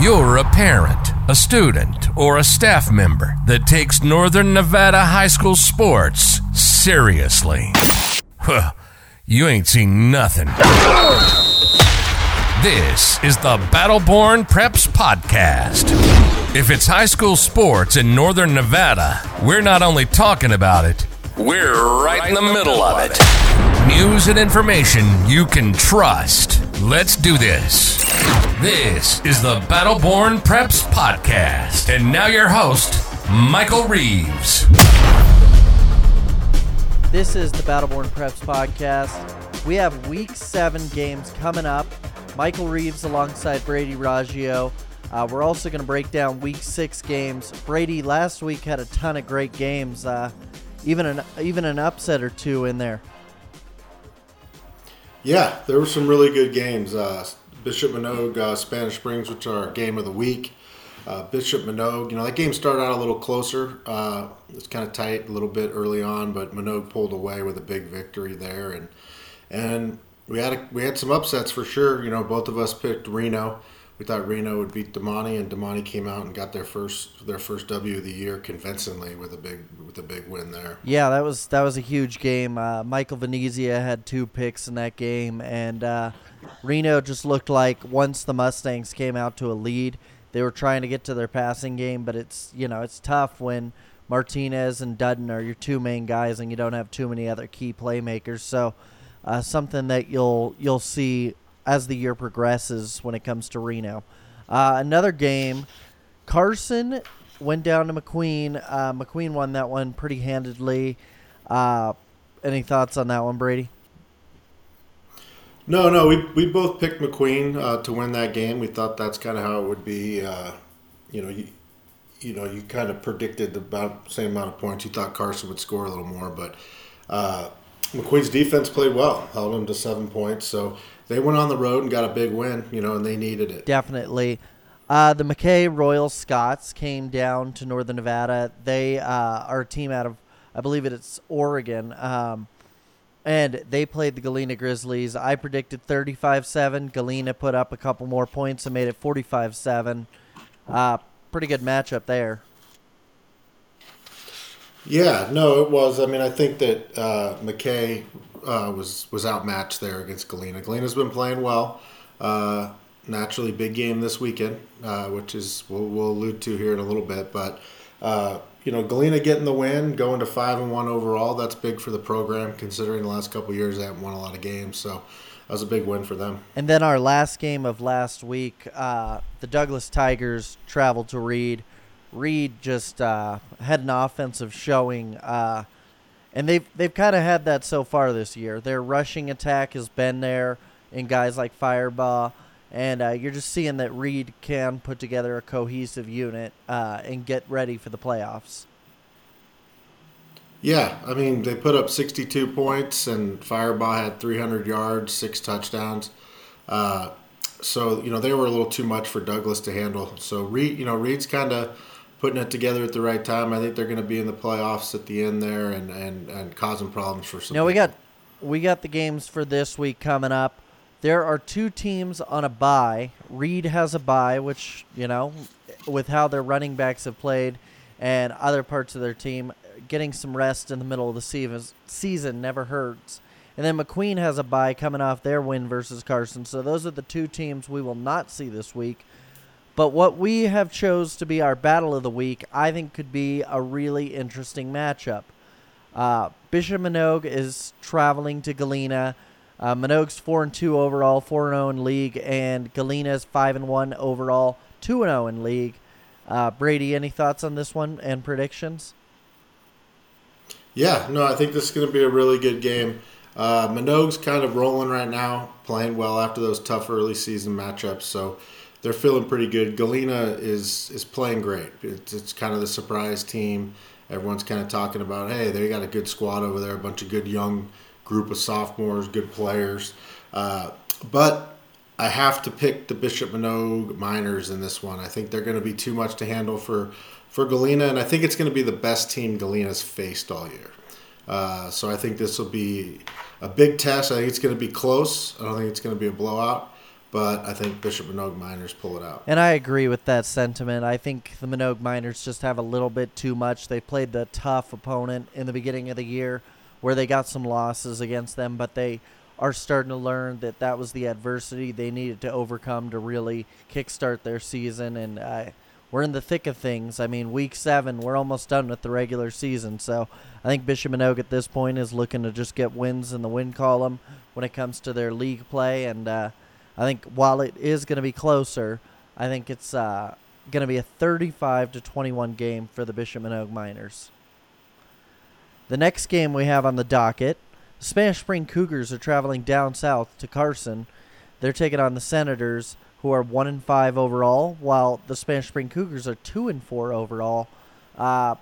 You're a parent, a student, or a staff member that takes Northern Nevada high school sports seriously. Well, you ain't seen nothing. This is the Battleborn Preps Podcast. If it's high school sports in Northern Nevada, we're not only talking about it, we're right in the middle of it. News and information you can trust. Let's do this. This is the Battleborn Preps Podcast. And now your host, Michael Reeves. This is the Battleborn Preps Podcast. We have week seven games coming up. Michael Reeves alongside Brady Raggio. Uh, we're also going to break down week six games. Brady, last week had a ton of great games, uh, even an even an upset or two in there. Yeah, there were some really good games. Uh, Bishop Manogue, uh, Spanish Springs, which are game of the week. Uh, Bishop Manogue, you know, that game started out a little closer. Uh, it's kind of tight a little bit early on, but Manogue pulled away with a big victory there, and and we had a, we had some upsets for sure. You know, both of us picked Reno. We thought Reno would beat Damonte, and Damonte came out and got their first their first W of the year convincingly with a big with a big win there. Yeah, that was that was a huge game. Uh, Michael Venezia had two picks in that game, and uh, Reno just looked like once the Mustangs came out to a lead, they were trying to get to their passing game, but it's you know it's tough when Martinez and Dudden are your two main guys, and you don't have too many other key playmakers. So uh, something that you'll you'll see as the year progresses when it comes to Reno. Uh, another game, Carson went down to McQueen. Uh, McQueen won that one pretty handedly. Uh, any thoughts on that one, Brady? No, no, we, we both picked McQueen uh, to win that game. We thought that's kind of how it would be. Uh, you know, you, you know, you kind of predicted about the same amount of points. You thought Carson would score a little more, but uh, McQueen's defense played well, held them to seven points. So they went on the road and got a big win, you know, and they needed it. Definitely. Uh, the McKay Royal Scots came down to Northern Nevada. They uh, are a team out of, I believe it's Oregon. Um, and they played the Galena Grizzlies. I predicted 35 7. Galena put up a couple more points and made it 45 7. Uh, pretty good matchup there. Yeah, no, it was. I mean, I think that uh, McKay uh, was was outmatched there against Galena. Galena's been playing well. Uh, naturally, big game this weekend, uh, which is we'll, we'll allude to here in a little bit. But uh, you know, Galena getting the win, going to five and one overall. That's big for the program, considering the last couple years they haven't won a lot of games. So that was a big win for them. And then our last game of last week, uh, the Douglas Tigers traveled to Reed. Reed just uh, had an offensive showing, uh, and they've they've kind of had that so far this year. Their rushing attack has been there in guys like Firebaugh, and uh, you're just seeing that Reed can put together a cohesive unit uh, and get ready for the playoffs. Yeah, I mean they put up 62 points, and Firebaugh had 300 yards, six touchdowns. Uh, so you know they were a little too much for Douglas to handle. So Reed, you know Reed's kind of putting it together at the right time. I think they're going to be in the playoffs at the end there and, and, and causing problems for some. No, we got we got the games for this week coming up. There are two teams on a bye. Reed has a bye, which you know, with how their running backs have played and other parts of their team, getting some rest in the middle of the season season never hurts. And then McQueen has a bye coming off their win versus Carson. So those are the two teams we will not see this week. But what we have chose to be our battle of the week, I think, could be a really interesting matchup. Uh, Bishop Manogue is traveling to Galena. Uh, Manogue's four and two overall, four and zero in league, and Galena's five and one overall, two and zero in league. Uh, Brady, any thoughts on this one and predictions? Yeah, no, I think this is going to be a really good game. Uh, Manogue's kind of rolling right now, playing well after those tough early season matchups. So they're feeling pretty good. Galena is is playing great. It's, it's kind of the surprise team. Everyone's kind of talking about, hey, they got a good squad over there, a bunch of good young group of sophomores, good players. Uh, but I have to pick the Bishop Manogue Miners in this one. I think they're going to be too much to handle for for Galena, and I think it's going to be the best team Galena's faced all year. Uh, so I think this will be a big test. I think it's going to be close. I don't think it's going to be a blowout. But I think Bishop Manogue Miners pull it out. And I agree with that sentiment. I think the Manogue Miners just have a little bit too much. They played the tough opponent in the beginning of the year where they got some losses against them, but they are starting to learn that that was the adversity they needed to overcome to really kickstart their season. And uh, we're in the thick of things. I mean, week seven, we're almost done with the regular season. So I think Bishop Manogue at this point is looking to just get wins in the win column when it comes to their league play. And uh, I think while it is going to be closer, I think it's uh, going to be a 35 to 21 game for the Bishop Manogue Miners. The next game we have on the docket the Spanish Spring Cougars are traveling down south to Carson. They're taking on the Senators, who are one and five overall, while the Spanish Spring Cougars are two and four overall. Uh,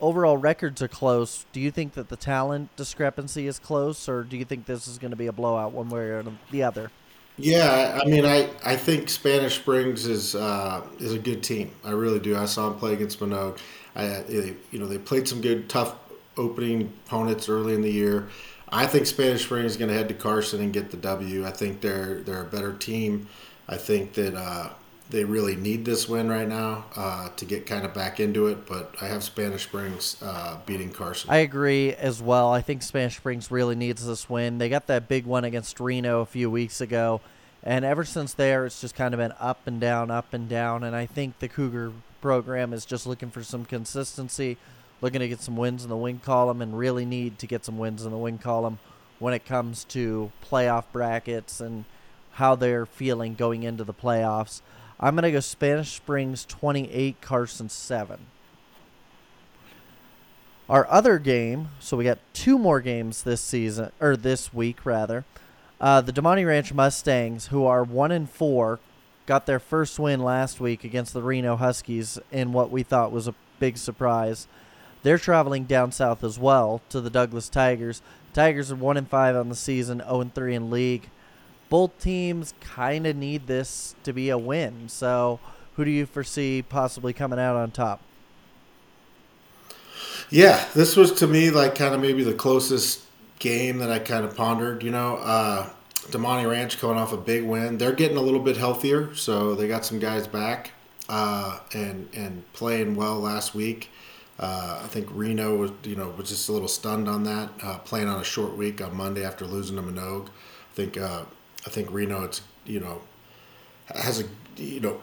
overall records are close. Do you think that the talent discrepancy is close, or do you think this is going to be a blowout one way or the other? Yeah, I mean, I, I think Spanish Springs is uh, is a good team. I really do. I saw them play against Manogue. I, you know, they played some good, tough opening opponents early in the year. I think Spanish Springs is going to head to Carson and get the W. I think they're they're a better team. I think that uh, they really need this win right now uh, to get kind of back into it. But I have Spanish Springs uh, beating Carson. I agree as well. I think Spanish Springs really needs this win. They got that big one against Reno a few weeks ago, and ever since there, it's just kind of been up and down, up and down. And I think the Cougar program is just looking for some consistency looking to get some wins in the win column and really need to get some wins in the win column when it comes to playoff brackets and how they're feeling going into the playoffs. I'm going to go Spanish Springs 28, Carson 7. Our other game, so we got two more games this season, or this week rather. Uh, the Damonte Ranch Mustangs, who are 1 and 4, got their first win last week against the Reno Huskies in what we thought was a big surprise. They're traveling down south as well to the Douglas Tigers. Tigers are one and five on the season, 0 and 3 in league. Both teams kind of need this to be a win. So, who do you foresee possibly coming out on top? Yeah, this was to me like kind of maybe the closest game that I kind of pondered. You know, uh, Damonte Ranch coming off a big win. They're getting a little bit healthier, so they got some guys back uh, and and playing well last week. Uh, I think Reno was, you know, was just a little stunned on that, uh, playing on a short week on Monday after losing to Manogue. I think, uh, I think Reno, it's you know, has a, you know,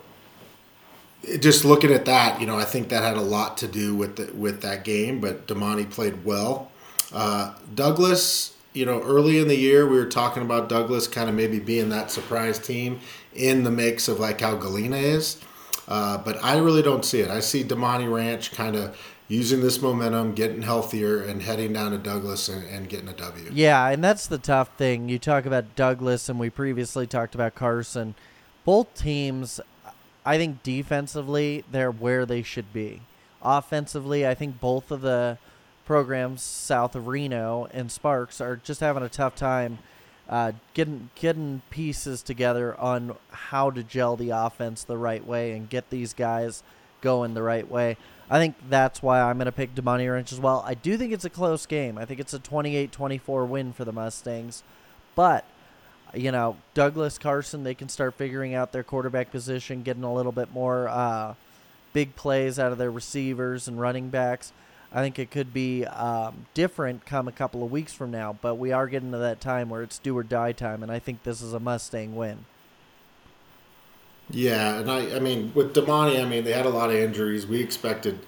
just looking at that, you know, I think that had a lot to do with the, with that game. But Damonte played well. Uh, Douglas, you know, early in the year we were talking about Douglas kind of maybe being that surprise team in the mix of like how Galena is. Uh, but I really don't see it. I see Damonte Ranch kind of using this momentum, getting healthier, and heading down to Douglas and, and, getting a W. Yeah, and that's the tough thing. You talk about Douglas, and we previously talked about Carson. Both teams, I think defensively, they're where they should be. Offensively, I think both of the programs south of Reno and Sparks are just having a tough time uh, getting getting pieces together on how to gel the offense the right way and get these guys going the right way. I think that's why I'm going to pick Damonte Ranch as well. I do think it's a close game. I think it's a 28-24 win for the Mustangs. But, you know, Douglas Carson, they can start figuring out their quarterback position, getting a little bit more uh, big plays out of their receivers and running backs. I think it could be um, different come a couple of weeks from now, but we are getting to that time where it's do or die time, and I think this is a Mustang win. Yeah, and I, I mean, with Damonte, I mean, they had a lot of injuries. We expected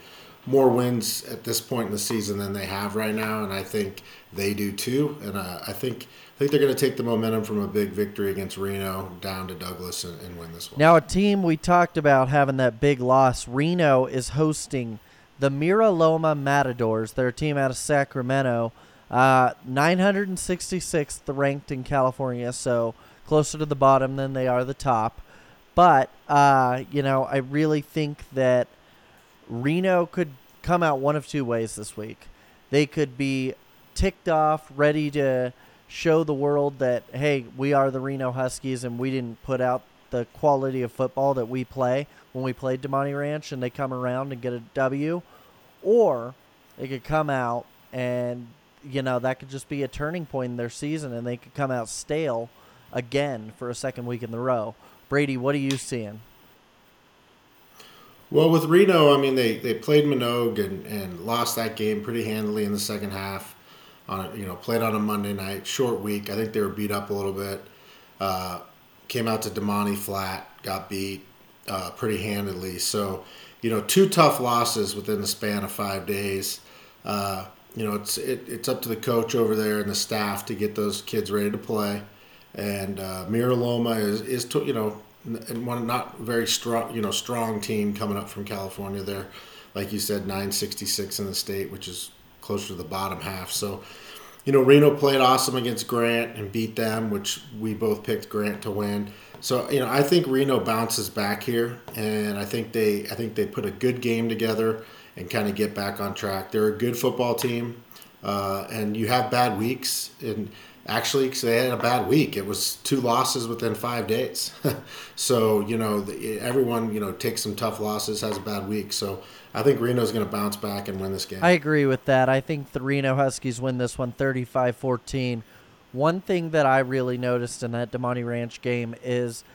more wins at this point in the season than they have right now, and I think they do too. And uh, I think I think they're going to take the momentum from a big victory against Reno down to Douglas and, and, win this one. Now, a team we talked about having that big loss, Reno is hosting the Mira Loma Matadors. They're a team out of Sacramento, uh, 966th ranked in California, so closer to the bottom than they are the top. But uh, you know, I really think that Reno could come out one of two ways this week. They could be ticked off, ready to show the world that hey, we are the Reno Huskies and we didn't put out the quality of football that we play when we played Damonte Ranch and they come around and get a W. Or they could come out and you know, that could just be a turning point in their season and they could come out stale again for a second week in the row. Brady, what are you seeing? Well, with Reno, I mean, they, they played Manogue and, and lost that game pretty handily in the second half. On a, you know, played on a Monday night, short week. I think they were beat up a little bit. Uh, came out to Damonte flat, got beat uh, pretty handedly. So, you know, two tough losses within the span of five days. Uh, you know, it's it, it's up to the coach over there and the staff to get those kids ready to play. And uh, Mira Loma is is to, you know one not very strong, you know, strong team coming up from California. They're, like you said, 966 in the state, which is closer to the bottom half. So, you know, Reno played awesome against Grant and beat them, which we both picked Grant to win. So, you know, I think Reno bounces back here, and I think they, I think they put a good game together and kind of get back on track. They're a good football team, uh, and you have bad weeks and actually because they had a bad week. It was two losses within five days. So you know the, everyone you know takes some tough losses has a bad week. So i think reno's going to bounce back and win this game. I agree with that. I think the reno huskies win this one 35-14 one thing that i really noticed in that damonte ranch game is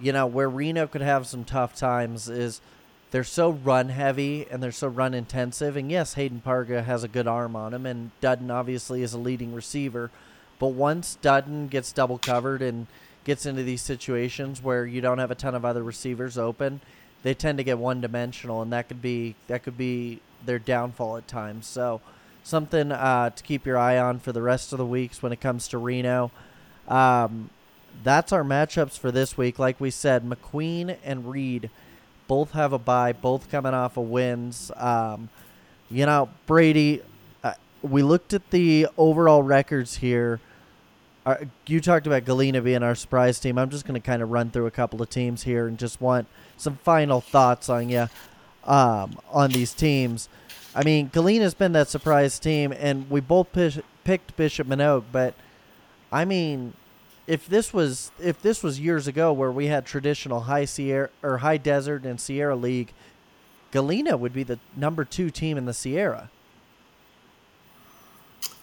you know where reno could have some tough times is they're so run heavy and they're so run intensive. And yes hayden parga has a good arm on him and dudden obviously is a leading receiver but once Dutton gets double covered and gets into these situations where you don't have a ton of other receivers open, they tend to get one dimensional, and that could be that could be their downfall at times. So something uh, to keep your eye on for the rest of the weeks when it comes to Reno. Um, that's our matchups for this week. Like we said, McQueen and Reed both have a bye, both coming off of wins. Um, you know, Brady, uh, we looked at the overall records here uh, you talked about Galena being our surprise team. I'm just going to kind of run through a couple of teams here and just want some final thoughts on you um, on these teams. I mean, Galena's been that surprise team, and we both picked Bishop Manogue, but I mean, if this was if this was years ago where we had traditional high Sierra or high desert and Sierra League, Galena would be the number two team in the Sierra.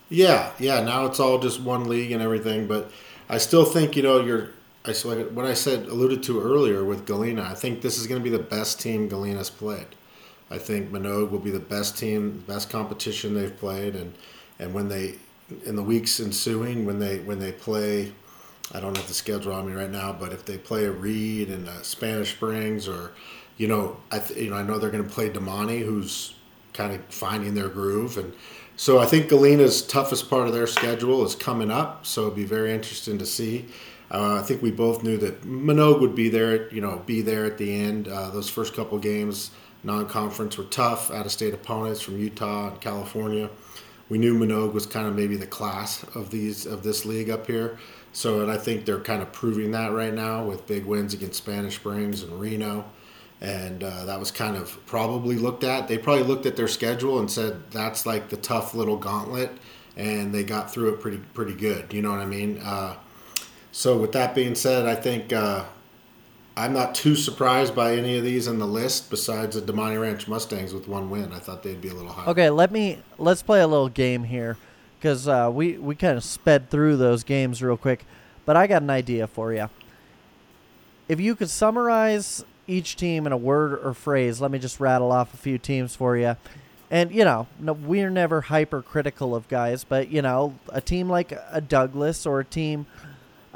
Yeah, yeah. Now it's all just one league and everything, but I still think you know you're. I what I said alluded to earlier with Galena. I think this is going to be the best team Galena's played. I think Manogue will be the best team, best competition they've played, and and when they in the weeks ensuing when they when they play. I don't have the schedule on me right now, but if they play a Reed and a Spanish Springs, or you know, I th- you know I know they're going to play Damonte, who's kind of finding their groove, and so I think Galena's toughest part of their schedule is coming up. So it'd be very interesting to see. Uh, I think we both knew that Manogue would be there, you know, be there at the end. Uh, those first couple games, non-conference, were tough. Out-of-state opponents from Utah and California. We knew Manogue was kind of maybe the class of these of this league up here. So, and I think they're kind of proving that right now with big wins against Spanish Springs and Reno and uh, that was kind of probably looked at. They probably looked at their schedule and said that's like the tough little gauntlet, and they got through it pretty pretty good. You know what I mean? Uh, so with that being said, I think uh, I'm not too surprised by any of these in the list. Besides the Damonte Ranch Mustangs with one win, I thought they'd be a little higher. Okay, let me let's play a little game here because uh, we we kind of sped through those games real quick, but I got an idea for you. If you could summarize each team in a word or phrase. Let me just rattle off a few teams for you. And you know, no, we're never hypercritical of guys, but you know, a team like a Douglas or a team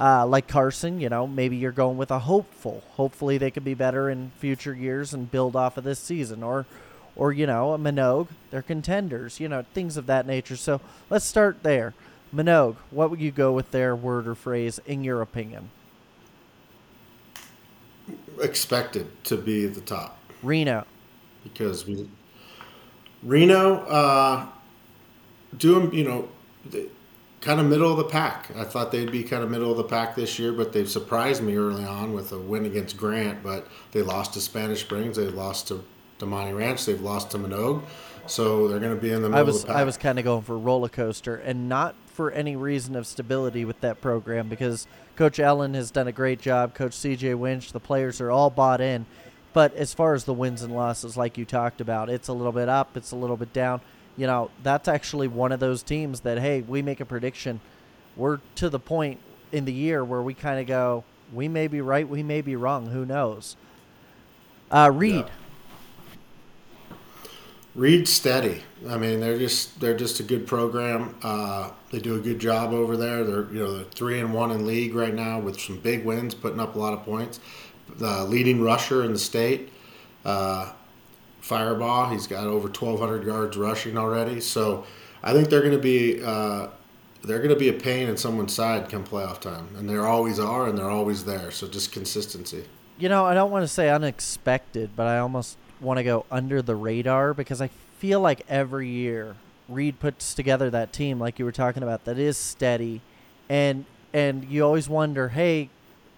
uh, like Carson, you know, maybe you're going with a hopeful. Hopefully, they could be better in future years and build off of this season, or, or you know, a Manogue, they're contenders, you know, things of that nature. So let's start there. Manogue, what would you go with their word or phrase in your opinion? Expected to be at the top. Reno. Because we Reno uh, doing you know kind of middle of the pack. I thought they'd be kind of middle of the pack this year, but they've surprised me early on with a win against Grant. But they lost to Spanish Springs, they lost to Damonte Ranch, they've lost to Manogue, so they're going to be in the middle I was of the pack. I was kind of going for roller coaster, and not for any reason of stability with that program because Coach Allen has done a great job. Coach CJ Winch, the players are all bought in. But as far as the wins and losses, like you talked about, it's a little bit up, it's a little bit down. You know, that's actually one of those teams that, hey, we make a prediction. We're to the point in the year where we kind of go, we may be right, we may be wrong, who knows? Uh, Reed. Yeah. Reed steady. I mean, they're just they're just a good program. Uh, they do a good job over there. They're you know they're three and one in league right now with some big wins, putting up a lot of points. The leading rusher in the state, uh, Firebaugh, he's got over 1,200 yards rushing already. So I think they're going to be uh, they're going to be a pain in someone's side come playoff time, and they always are, and they're always there. So just consistency. You know, I don't want to say unexpected, but I almost want to go under the radar because I feel like every year Reed puts together that team like you were talking about that is steady and and you always wonder, hey,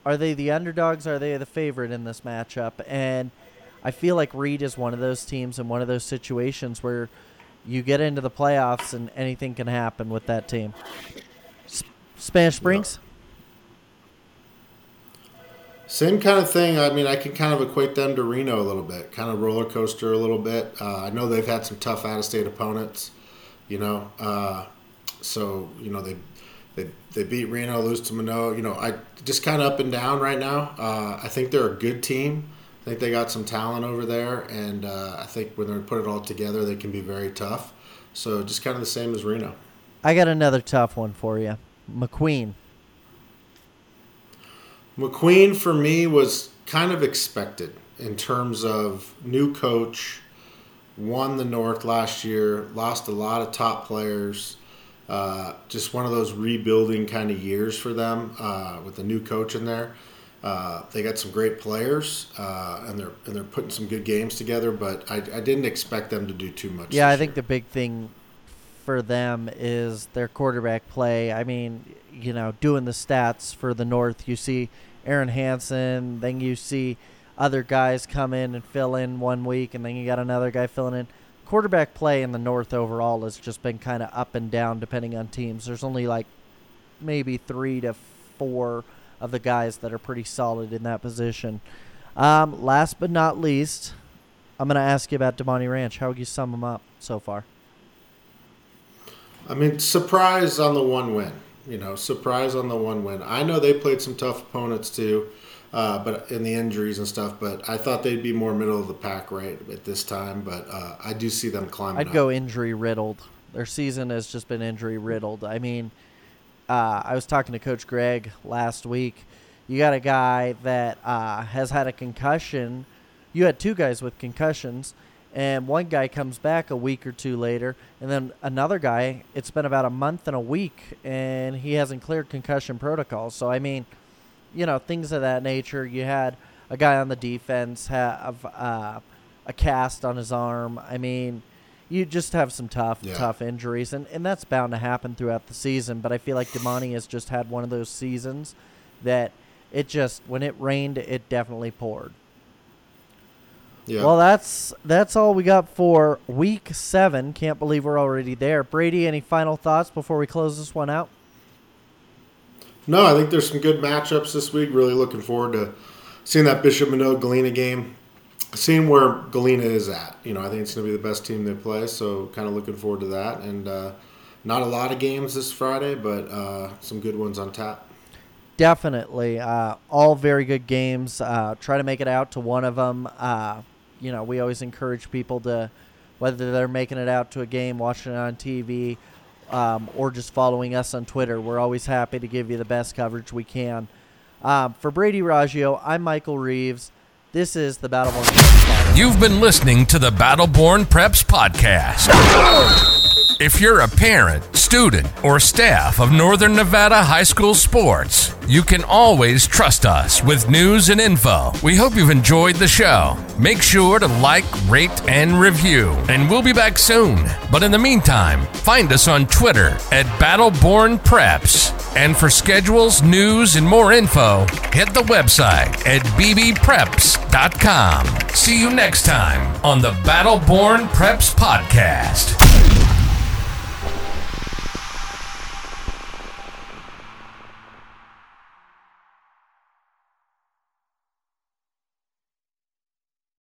are they the underdogs? Are they the favorite in this matchup? And I feel like Reed is one of those teams in one of those situations where you get into the playoffs and anything can happen with that team. S- Spanish Springs? Same kind of thing. I mean, I can kind of equate them to Reno a little bit, kind of roller coaster a little bit. Uh, I know they've had some tough out of state opponents, you know. Uh, so you know they they they beat Reno, lose to Manogue. You know, I just kind of up and down right now. Uh, I think they're a good team. I think they got some talent over there, and uh, I think when they put it all together, they can be very tough. So just kind of the same as Reno. I got another tough one for you, McQueen. McQueen for me was kind of expected in terms of new coach, won the North last year, lost a lot of top players. Uh, just one of those rebuilding kind of years for them uh, with a new coach in there. Uh, they got some great players, uh, and they're and they're putting some good games together. But I, I didn't expect them to do too much. Yeah, I this think the big thing for them is their quarterback play. I mean, you know, doing the stats for the North, you see Aaron Hansen, then you see other guys come in and fill in one week, and then you got another guy filling in. Quarterback play in the North overall has just been kind of up and down depending on teams. There's only like maybe three to four of the guys that are pretty solid in that position. Um, last but not least, I'm going to ask you about Damonte Ranch. How would you sum them up so far? I mean, surprise on the one win. You know, surprise on the one win. I know they played some tough opponents too, uh, but in the injuries and stuff. But I thought they'd be more middle of the pack right at this time. But uh, I do see them climbing. I'd up. go injury riddled. Their season has just been injury riddled. I mean, uh, I was talking to Coach Greg last week. You got a guy that uh, has had a concussion. You had two guys with concussions, and one guy comes back a week or two later, and then another guy. It's been about a month and a week, and he hasn't cleared concussion protocols. So I mean, you know, things of that nature. You had a guy on the defense have uh, a cast on his arm. I mean, you just have some tough, Yeah. tough injuries, and, and that's bound to happen throughout the season. But I feel like Damonte has just had one of those seasons that it just when it rained, it definitely poured. Yeah. Well, that's that's all we got for week seven. Can't believe we're already there. Brady, any final thoughts before we close this one out? No, I think there's some good matchups this week. Really looking forward to seeing that Bishop Manogue Galena game, seeing where Galena is at. You know, I think it's going to be the best team they play, so kind of looking forward to that. And uh, not a lot of games this Friday, but uh, some good ones on tap. Definitely, uh, all very good games. Uh, try to make it out to one of them. You know, we always encourage people to, whether they're making it out to a game, watching it on TV, um, or just following us on Twitter. We're always happy to give you the best coverage we can. Um, for Brady Raggio, I'm Michael Reeves. This is the Battleborn. You've been listening to the Battleborn Preps Podcast. If you're a parent, student, or staff of Northern Nevada High School sports, you can always trust us with news and info. We hope you've enjoyed the show. Make sure to like, rate, and review, and we'll be back soon. But in the meantime, find us on Twitter at Battleborn Preps. And for schedules, news, and more info, hit the website at bbpreps.com. See you next time on the Battleborn Preps Podcast.